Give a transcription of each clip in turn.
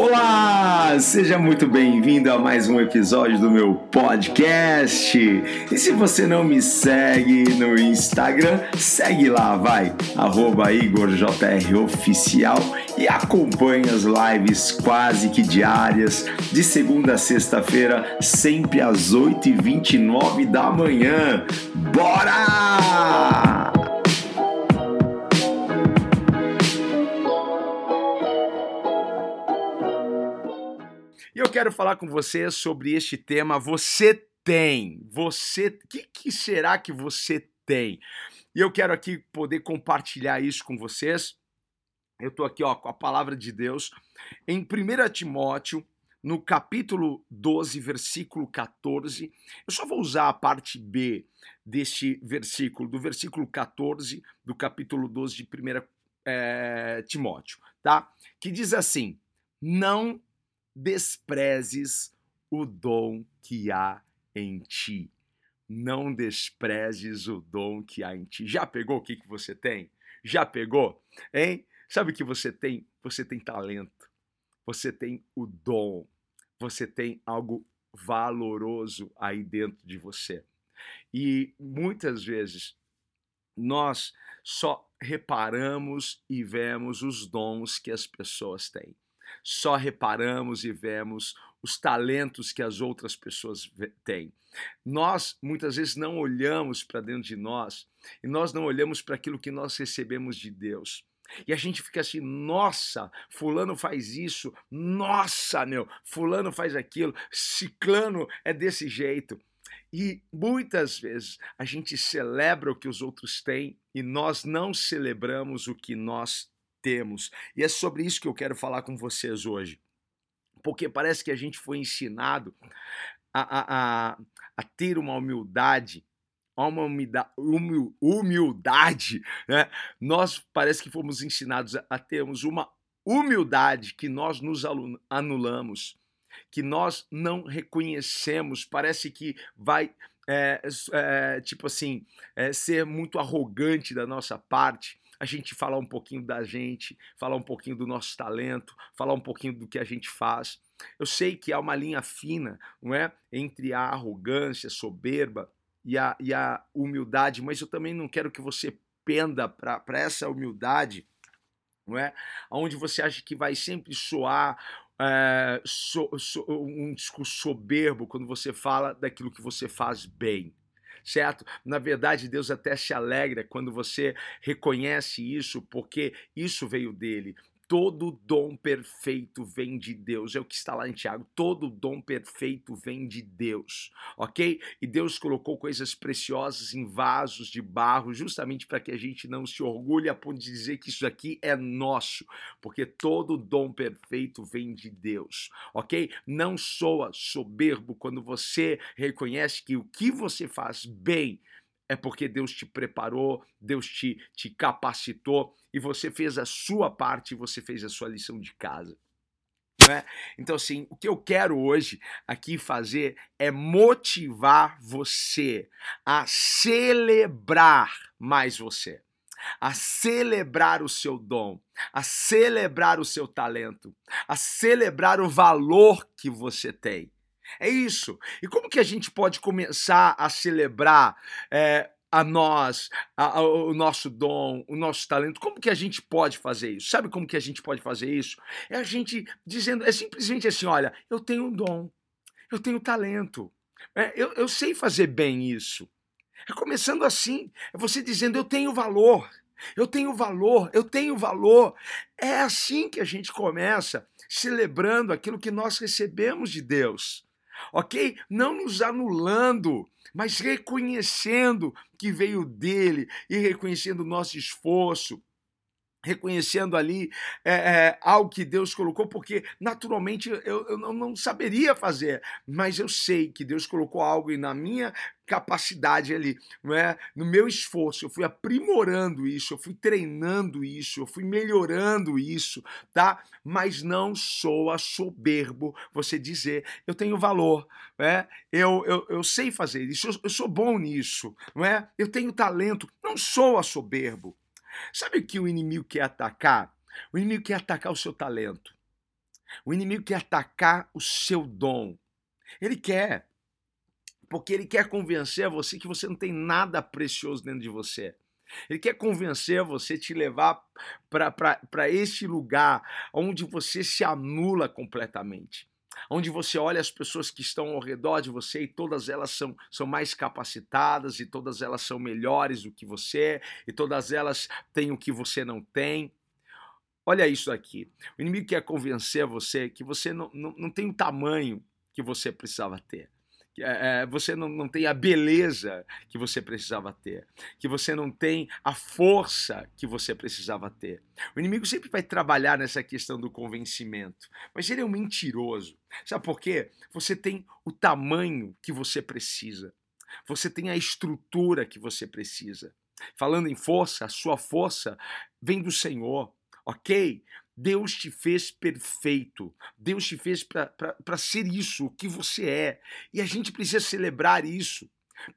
Olá, seja muito bem-vindo a mais um episódio do meu podcast. E se você não me segue no Instagram, segue lá, vai, IgorJROficial e acompanhe as lives quase que diárias, de segunda a sexta-feira, sempre às 8h29 da manhã. Bora! E eu quero falar com você sobre este tema. Você tem, você, o que, que será que você tem? E eu quero aqui poder compartilhar isso com vocês. Eu estou aqui ó, com a palavra de Deus em 1 Timóteo, no capítulo 12, versículo 14. Eu só vou usar a parte B deste versículo, do versículo 14 do capítulo 12 de 1 é, Timóteo, tá? Que diz assim: Não desprezes o dom que há em ti. Não desprezes o dom que há em ti. Já pegou o que, que você tem? Já pegou? Hein? Sabe o que você tem? Você tem talento. Você tem o dom. Você tem algo valoroso aí dentro de você. E muitas vezes nós só reparamos e vemos os dons que as pessoas têm só reparamos e vemos os talentos que as outras pessoas têm. Nós muitas vezes não olhamos para dentro de nós e nós não olhamos para aquilo que nós recebemos de Deus. E a gente fica assim, nossa, fulano faz isso, nossa, meu, fulano faz aquilo, ciclano é desse jeito. E muitas vezes a gente celebra o que os outros têm e nós não celebramos o que nós temos. E é sobre isso que eu quero falar com vocês hoje. Porque parece que a gente foi ensinado a, a, a, a ter uma humildade uma humildade, né? Nós parece que fomos ensinados a termos uma humildade que nós nos anulamos, que nós não reconhecemos. Parece que vai é, é, tipo assim é, ser muito arrogante da nossa parte a gente falar um pouquinho da gente, falar um pouquinho do nosso talento, falar um pouquinho do que a gente faz. Eu sei que há uma linha fina, não é, entre a arrogância, soberba e a, e a humildade, mas eu também não quero que você penda para essa humildade, não é? Onde você acha que vai sempre soar é, so, so, um discurso soberbo quando você fala daquilo que você faz bem certo? Na verdade, Deus até se alegra quando você reconhece isso, porque isso veio dele. Todo dom perfeito vem de Deus. É o que está lá em Tiago. Todo dom perfeito vem de Deus, ok? E Deus colocou coisas preciosas em vasos de barro, justamente para que a gente não se orgulhe a ponto de dizer que isso aqui é nosso, porque todo dom perfeito vem de Deus, ok? Não soa soberbo quando você reconhece que o que você faz bem é porque Deus te preparou, Deus te, te capacitou e você fez a sua parte, você fez a sua lição de casa. É? Então, assim, o que eu quero hoje aqui fazer é motivar você a celebrar mais você, a celebrar o seu dom, a celebrar o seu talento, a celebrar o valor que você tem. É isso. E como que a gente pode começar a celebrar é, a nós, a, a, o nosso dom, o nosso talento? Como que a gente pode fazer isso? Sabe como que a gente pode fazer isso? É a gente dizendo, é simplesmente assim: olha, eu tenho um dom, eu tenho talento, é, eu, eu sei fazer bem isso. É começando assim, é você dizendo, eu tenho valor. Eu tenho valor, eu tenho valor. É assim que a gente começa, celebrando aquilo que nós recebemos de Deus ok? Não nos anulando, mas reconhecendo que veio dele e reconhecendo o nosso esforço, reconhecendo ali é, é, algo que Deus colocou, porque naturalmente eu, eu não saberia fazer, mas eu sei que Deus colocou algo na minha capacidade ali, não é? No meu esforço, eu fui aprimorando isso, eu fui treinando isso, eu fui melhorando isso, tá? Mas não soa soberbo você dizer, eu tenho valor, é? Eu, eu, eu sei fazer isso, eu, eu sou bom nisso, não é? Eu tenho talento, não soa soberbo. Sabe o que o inimigo quer atacar? O inimigo quer atacar o seu talento. O inimigo quer atacar o seu dom. Ele quer. Porque ele quer convencer você que você não tem nada precioso dentro de você. Ele quer convencer você, te levar para esse lugar onde você se anula completamente. Onde você olha as pessoas que estão ao redor de você e todas elas são, são mais capacitadas, e todas elas são melhores do que você, e todas elas têm o que você não tem. Olha isso aqui. O inimigo quer convencer você que você não, não, não tem o tamanho que você precisava ter. É, você não, não tem a beleza que você precisava ter, que você não tem a força que você precisava ter. O inimigo sempre vai trabalhar nessa questão do convencimento, mas ele é um mentiroso. Sabe por quê? Você tem o tamanho que você precisa, você tem a estrutura que você precisa. Falando em força, a sua força vem do Senhor, ok? Deus te fez perfeito. Deus te fez para ser isso, o que você é. E a gente precisa celebrar isso.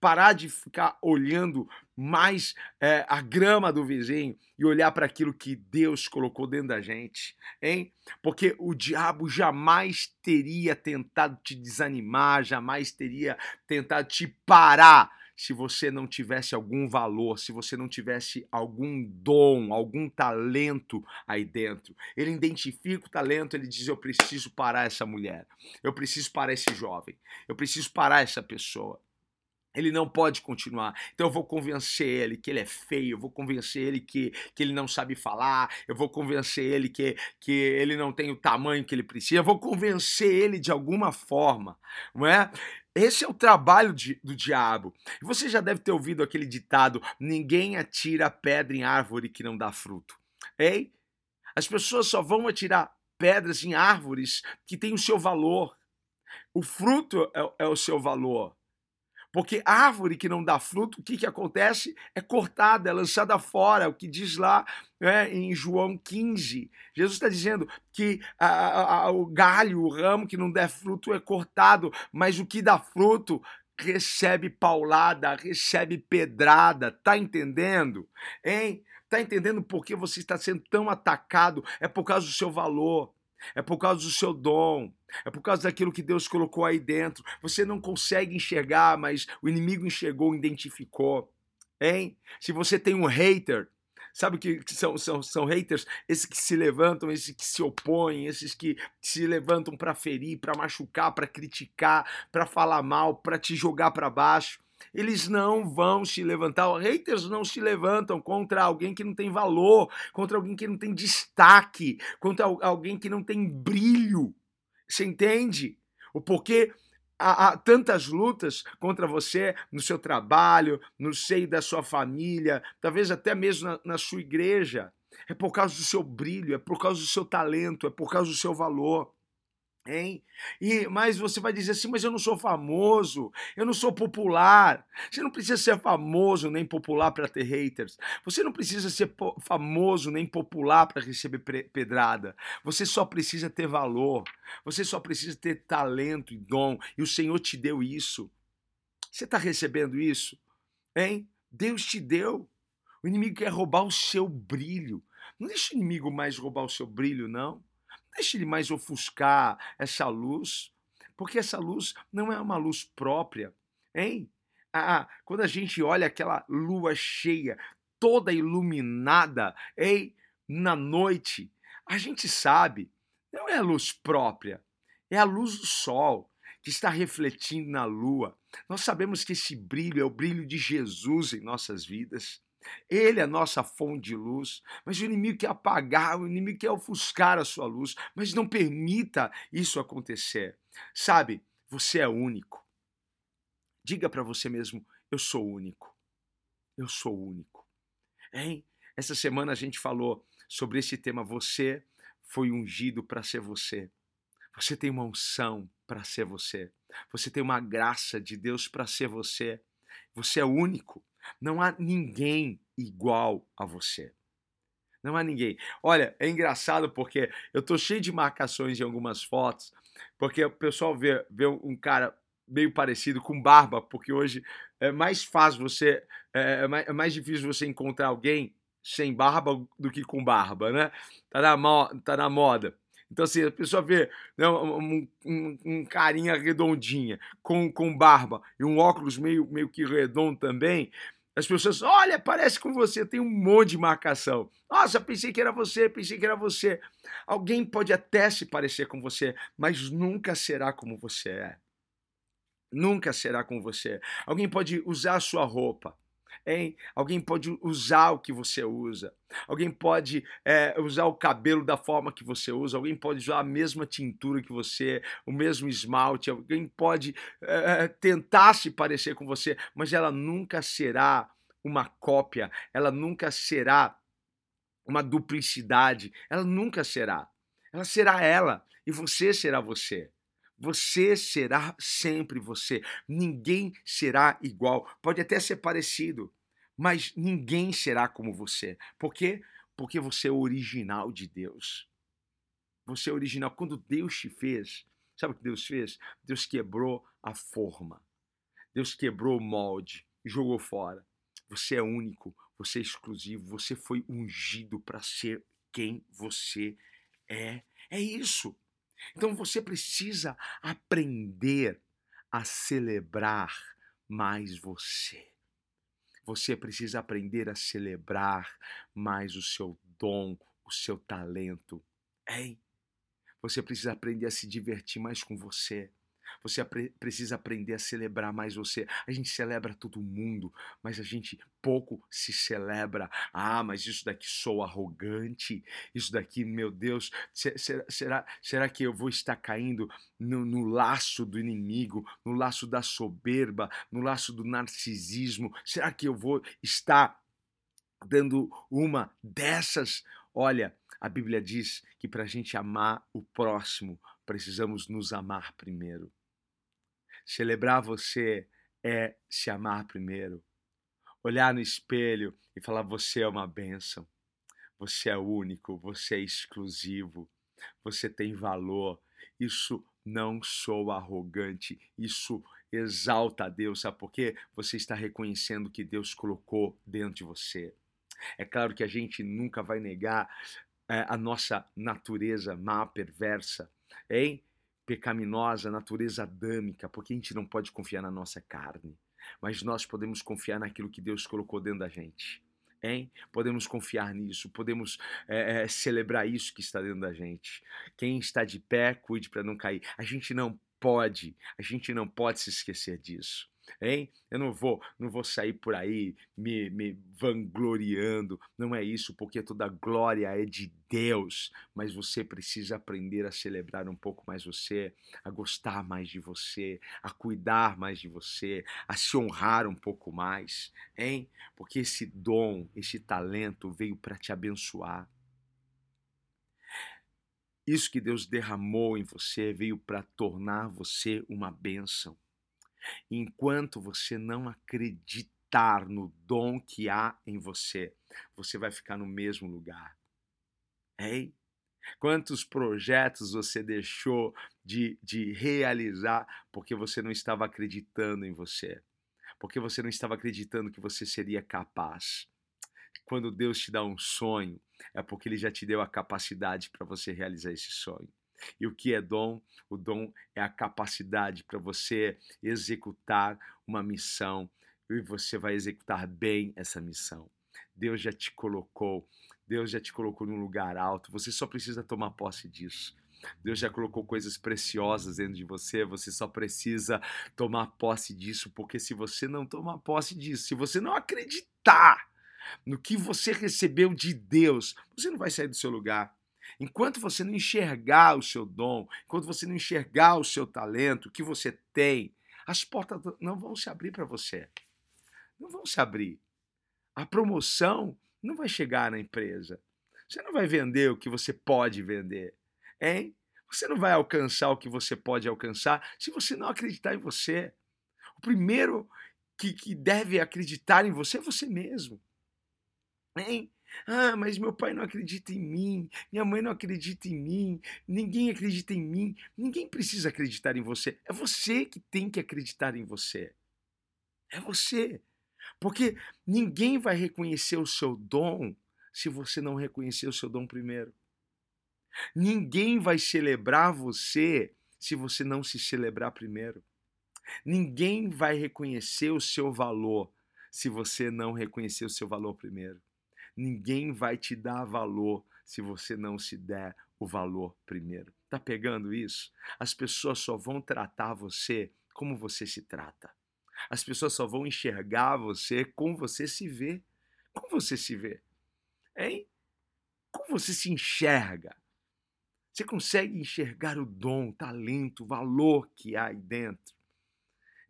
Parar de ficar olhando mais é, a grama do vizinho e olhar para aquilo que Deus colocou dentro da gente, hein? Porque o diabo jamais teria tentado te desanimar, jamais teria tentado te parar se você não tivesse algum valor, se você não tivesse algum dom, algum talento aí dentro. Ele identifica o talento, ele diz: Eu preciso parar essa mulher, eu preciso parar esse jovem, eu preciso parar essa pessoa. Ele não pode continuar. Então eu vou convencer ele que ele é feio, eu vou convencer ele que, que ele não sabe falar, eu vou convencer ele que, que ele não tem o tamanho que ele precisa, eu vou convencer ele de alguma forma, não é? Esse é o trabalho de, do diabo. Você já deve ter ouvido aquele ditado: ninguém atira pedra em árvore que não dá fruto. Ei? As pessoas só vão atirar pedras em árvores que têm o seu valor. O fruto é, é o seu valor. Porque árvore que não dá fruto, o que, que acontece? É cortada, é lançada fora, o que diz lá né, em João 15. Jesus está dizendo que a, a, o galho, o ramo que não der fruto é cortado, mas o que dá fruto recebe paulada, recebe pedrada, tá entendendo? Hein? Tá entendendo por que você está sendo tão atacado? É por causa do seu valor. É por causa do seu dom. É por causa daquilo que Deus colocou aí dentro. Você não consegue enxergar, mas o inimigo enxergou, identificou. Hein? Se você tem um hater, sabe o que são, são, são haters? Esses que se levantam, esses que se opõem, esses que se levantam para ferir, para machucar, para criticar, para falar mal, para te jogar para baixo eles não vão se levantar. Haters não se levantam contra alguém que não tem valor, contra alguém que não tem destaque, contra alguém que não tem brilho. Você entende? O porquê há, há, tantas lutas contra você no seu trabalho, no seio da sua família, talvez até mesmo na, na sua igreja. É por causa do seu brilho, é por causa do seu talento, é por causa do seu valor. E, mas você vai dizer assim, mas eu não sou famoso, eu não sou popular. Você não precisa ser famoso nem popular para ter haters. Você não precisa ser famoso nem popular para receber pedrada. Você só precisa ter valor. Você só precisa ter talento e dom. E o Senhor te deu isso. Você está recebendo isso? Hein? Deus te deu. O inimigo quer roubar o seu brilho. Não deixa o inimigo mais roubar o seu brilho, não. Deixe ele mais ofuscar essa luz, porque essa luz não é uma luz própria, hein? Ah, quando a gente olha aquela lua cheia, toda iluminada, ei, na noite, a gente sabe, não é a luz própria, é a luz do sol que está refletindo na lua. Nós sabemos que esse brilho é o brilho de Jesus em nossas vidas. Ele é a nossa fonte de luz, mas o inimigo quer apagar, o inimigo quer ofuscar a sua luz, mas não permita isso acontecer. Sabe, você é único. Diga para você mesmo: eu sou único. Eu sou único. Hein? Essa semana a gente falou sobre esse tema. Você foi ungido para ser você. Você tem uma unção para ser você. Você tem uma graça de Deus para ser você. Você é único. Não há ninguém igual a você. Não há ninguém. Olha, é engraçado porque eu tô cheio de marcações em algumas fotos, porque o pessoal vê, vê um cara meio parecido com barba, porque hoje é mais fácil você, é, é, mais, é mais difícil você encontrar alguém sem barba do que com barba, né? Tá na, mo tá na moda. Então, assim, a pessoa vê né, um, um, um, carinha redondinha, com, com barba e um óculos meio, meio que redondo também. As pessoas, olha, parece com você, tem um monte de marcação. Nossa, pensei que era você, pensei que era você. Alguém pode até se parecer com você, mas nunca será como você é. Nunca será como você é. Alguém pode usar a sua roupa, Hein? Alguém pode usar o que você usa. Alguém pode é, usar o cabelo da forma que você usa. Alguém pode usar a mesma tintura que você, o mesmo esmalte. Alguém pode é, tentar se parecer com você, mas ela nunca será uma cópia. Ela nunca será uma duplicidade. Ela nunca será. Ela será ela e você será você. Você será sempre você. Ninguém será igual. Pode até ser parecido, mas ninguém será como você. Por quê? Porque você é original de Deus. Você é original. Quando Deus te fez, sabe o que Deus fez? Deus quebrou a forma. Deus quebrou o molde, jogou fora. Você é único, você é exclusivo, você foi ungido para ser quem você é. É isso. Então você precisa aprender a celebrar mais você. Você precisa aprender a celebrar mais o seu dom, o seu talento. Hein? Você precisa aprender a se divertir mais com você. Você precisa aprender a celebrar mais você. A gente celebra todo mundo, mas a gente pouco se celebra. Ah, mas isso daqui sou arrogante. Isso daqui, meu Deus, será, será, será que eu vou estar caindo no, no laço do inimigo, no laço da soberba, no laço do narcisismo? Será que eu vou estar dando uma dessas? Olha, a Bíblia diz que para a gente amar o próximo, precisamos nos amar primeiro. Celebrar você é se amar primeiro. Olhar no espelho e falar: você é uma bênção. Você é único, você é exclusivo, você tem valor. Isso não sou arrogante, isso exalta a Deus, sabe por quê? Você está reconhecendo que Deus colocou dentro de você. É claro que a gente nunca vai negar é, a nossa natureza má, perversa, hein? Pecaminosa, natureza adâmica, porque a gente não pode confiar na nossa carne, mas nós podemos confiar naquilo que Deus colocou dentro da gente. Hein? Podemos confiar nisso, podemos é, celebrar isso que está dentro da gente. Quem está de pé, cuide para não cair. A gente não pode, a gente não pode se esquecer disso hein? Eu não vou, não vou sair por aí me, me vangloriando, não é isso, porque toda glória é de Deus, mas você precisa aprender a celebrar um pouco mais você, a gostar mais de você, a cuidar mais de você, a se honrar um pouco mais, hein? Porque esse dom, esse talento veio para te abençoar. Isso que Deus derramou em você veio para tornar você uma bênção. Enquanto você não acreditar no dom que há em você, você vai ficar no mesmo lugar. Hein? Quantos projetos você deixou de, de realizar porque você não estava acreditando em você? Porque você não estava acreditando que você seria capaz. Quando Deus te dá um sonho, é porque Ele já te deu a capacidade para você realizar esse sonho. E o que é dom? O dom é a capacidade para você executar uma missão e você vai executar bem essa missão. Deus já te colocou, Deus já te colocou num lugar alto, você só precisa tomar posse disso. Deus já colocou coisas preciosas dentro de você, você só precisa tomar posse disso, porque se você não tomar posse disso, se você não acreditar no que você recebeu de Deus, você não vai sair do seu lugar. Enquanto você não enxergar o seu dom, enquanto você não enxergar o seu talento, o que você tem, as portas não vão se abrir para você. Não vão se abrir. A promoção não vai chegar na empresa. Você não vai vender o que você pode vender. Hein? Você não vai alcançar o que você pode alcançar se você não acreditar em você. O primeiro que, que deve acreditar em você é você mesmo. Hein? Ah, mas meu pai não acredita em mim, minha mãe não acredita em mim, ninguém acredita em mim. Ninguém precisa acreditar em você. É você que tem que acreditar em você. É você. Porque ninguém vai reconhecer o seu dom se você não reconhecer o seu dom primeiro. Ninguém vai celebrar você se você não se celebrar primeiro. Ninguém vai reconhecer o seu valor se você não reconhecer o seu valor primeiro. Ninguém vai te dar valor se você não se der o valor primeiro. Tá pegando isso? As pessoas só vão tratar você como você se trata. As pessoas só vão enxergar você como você se vê. Como você se vê? Hein? Como você se enxerga? Você consegue enxergar o dom, o talento, o valor que há aí dentro?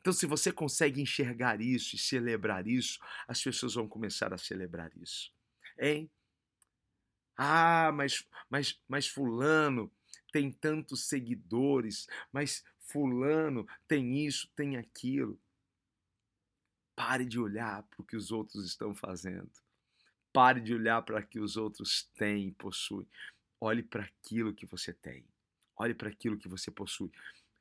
Então, se você consegue enxergar isso e celebrar isso, as pessoas vão começar a celebrar isso. Hein? Ah, mas, mas, mas Fulano tem tantos seguidores, mas Fulano tem isso, tem aquilo. Pare de olhar para o que os outros estão fazendo. Pare de olhar para o que os outros têm possuem. Olhe para aquilo que você tem. Olhe para aquilo que você possui.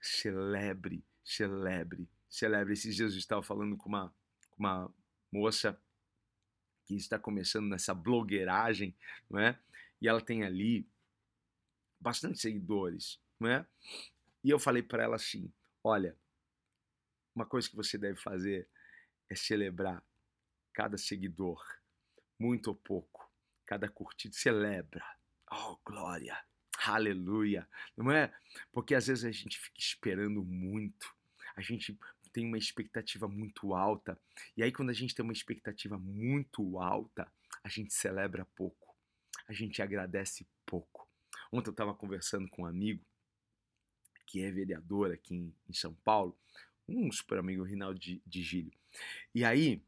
Celebre, celebre celebre. Esses dias eu estava falando com uma, uma moça que está começando nessa blogueiragem, não é? E ela tem ali bastante seguidores, não é? E eu falei para ela assim: olha, uma coisa que você deve fazer é celebrar cada seguidor, muito ou pouco, cada curtida, celebra. Oh, glória! Aleluia! Não é? Porque às vezes a gente fica esperando muito, a gente tem uma expectativa muito alta. E aí, quando a gente tem uma expectativa muito alta, a gente celebra pouco, a gente agradece pouco. Ontem eu estava conversando com um amigo que é vereador aqui em, em São Paulo, um super amigo, Rinaldo de, de Gílio. E aí,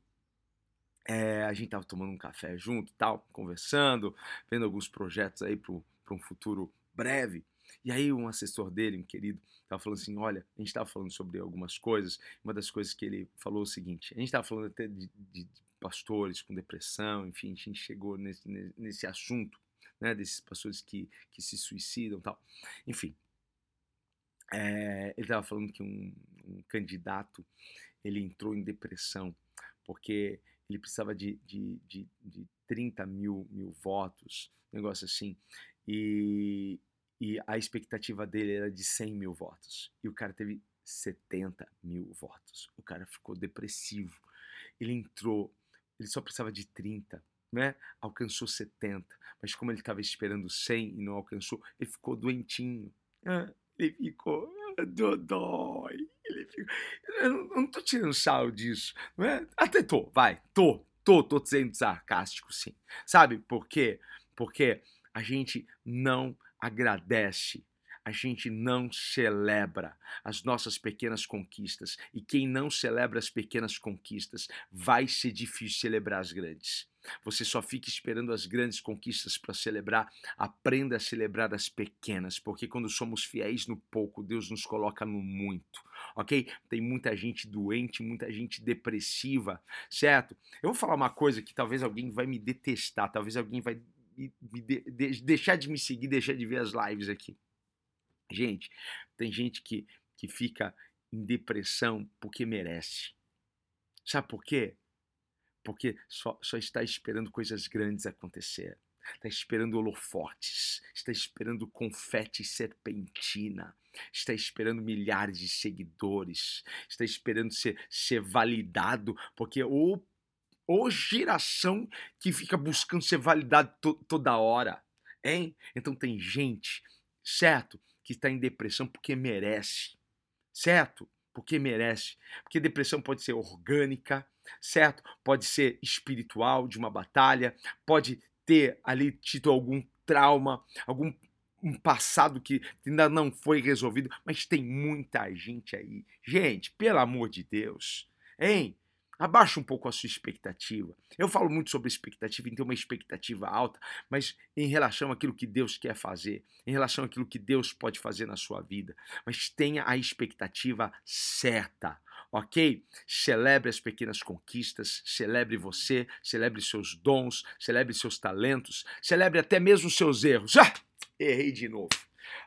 é, a gente estava tomando um café junto, tal, conversando, vendo alguns projetos aí para um futuro breve. E aí um assessor dele, um querido, estava falando assim, olha, a gente estava falando sobre algumas coisas, uma das coisas que ele falou é o seguinte, a gente estava falando até de, de, pastores com depressão, enfim, a gente chegou nesse, nesse assunto, né, desses pastores que, que se suicidam tal, enfim. É, ele estava falando que um, um, candidato, ele entrou em depressão, porque ele precisava de, de, de, de 30 mil, mil votos, negócio assim, e, e a expectativa dele era de 100 mil votos. E o cara teve 70 mil votos. O cara ficou depressivo. Ele entrou, ele só precisava de 30, né? Alcançou 70. Mas como ele estava esperando 100 e não alcançou, ele ficou doentinho. Ah, ele ficou ah, dodói. Ele ficou... Eu não, tô tirando sal disso, não é? Até tô, vai, tô, tô, tô sendo sarcástico, sim. Sabe por quê? Porque a gente não agradece, a gente não celebra as nossas pequenas conquistas. E quem não celebra as pequenas conquistas, vai ser difícil celebrar as grandes. Você só fica esperando as grandes conquistas para celebrar. Aprenda a celebrar as pequenas, porque quando somos fiéis no pouco, Deus nos coloca no muito, ok? Tem muita gente doente, muita gente depressiva, certo? Eu vou falar uma coisa que talvez alguém vai me detestar, talvez alguém vai de, de, deixar de me seguir, deixar de ver as lives aqui. Gente, tem gente que, que fica em depressão porque merece. Sabe por quê? Porque só, só está esperando coisas grandes acontecer. Está esperando holofotes, está esperando confete serpentina, está esperando milhares de seguidores, está esperando ser, ser validado, porque o ou geração que fica buscando ser validado to toda hora, hein? Então tem gente, certo, que está em depressão porque merece, certo? Porque merece. Porque depressão pode ser orgânica, certo? Pode ser espiritual, de uma batalha, pode ter ali tido algum trauma, algum um passado que ainda não foi resolvido, mas tem muita gente aí. Gente, pelo amor de Deus, hein? Abaixa um pouco a sua expectativa. Eu falo muito sobre expectativa, em ter uma expectativa alta, mas em relação àquilo que Deus quer fazer, em relação àquilo que Deus pode fazer na sua vida. Mas tenha a expectativa certa, ok? Celebre as pequenas conquistas, celebre você, celebre seus dons, celebre seus talentos, celebre até mesmo seus erros. Ah, errei de novo.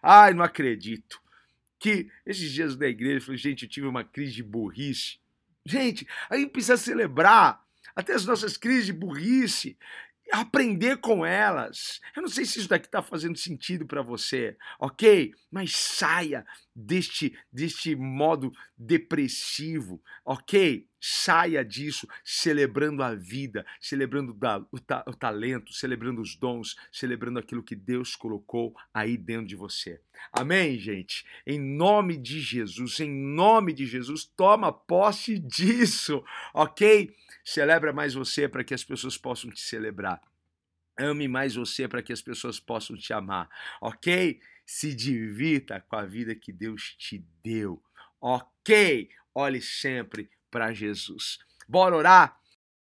Ai, não acredito. Que esses dias da igreja, eu falei, gente, eu tive uma crise de burrice Gente, a gente precisa celebrar até as nossas crises de burrice. Aprender com elas. Eu não sei se isso daqui está fazendo sentido para você, ok? Mas saia deste, deste modo depressivo, ok? Saia disso celebrando a vida, celebrando o, ta, o talento, celebrando os dons, celebrando aquilo que Deus colocou aí dentro de você. Amém, gente? Em nome de Jesus, em nome de Jesus, toma posse disso, ok? Celebra mais você para que as pessoas possam te celebrar. Ame mais você para que as pessoas possam te amar, ok? Se divirta com a vida que Deus te deu, ok? Olhe sempre para Jesus. Bora orar?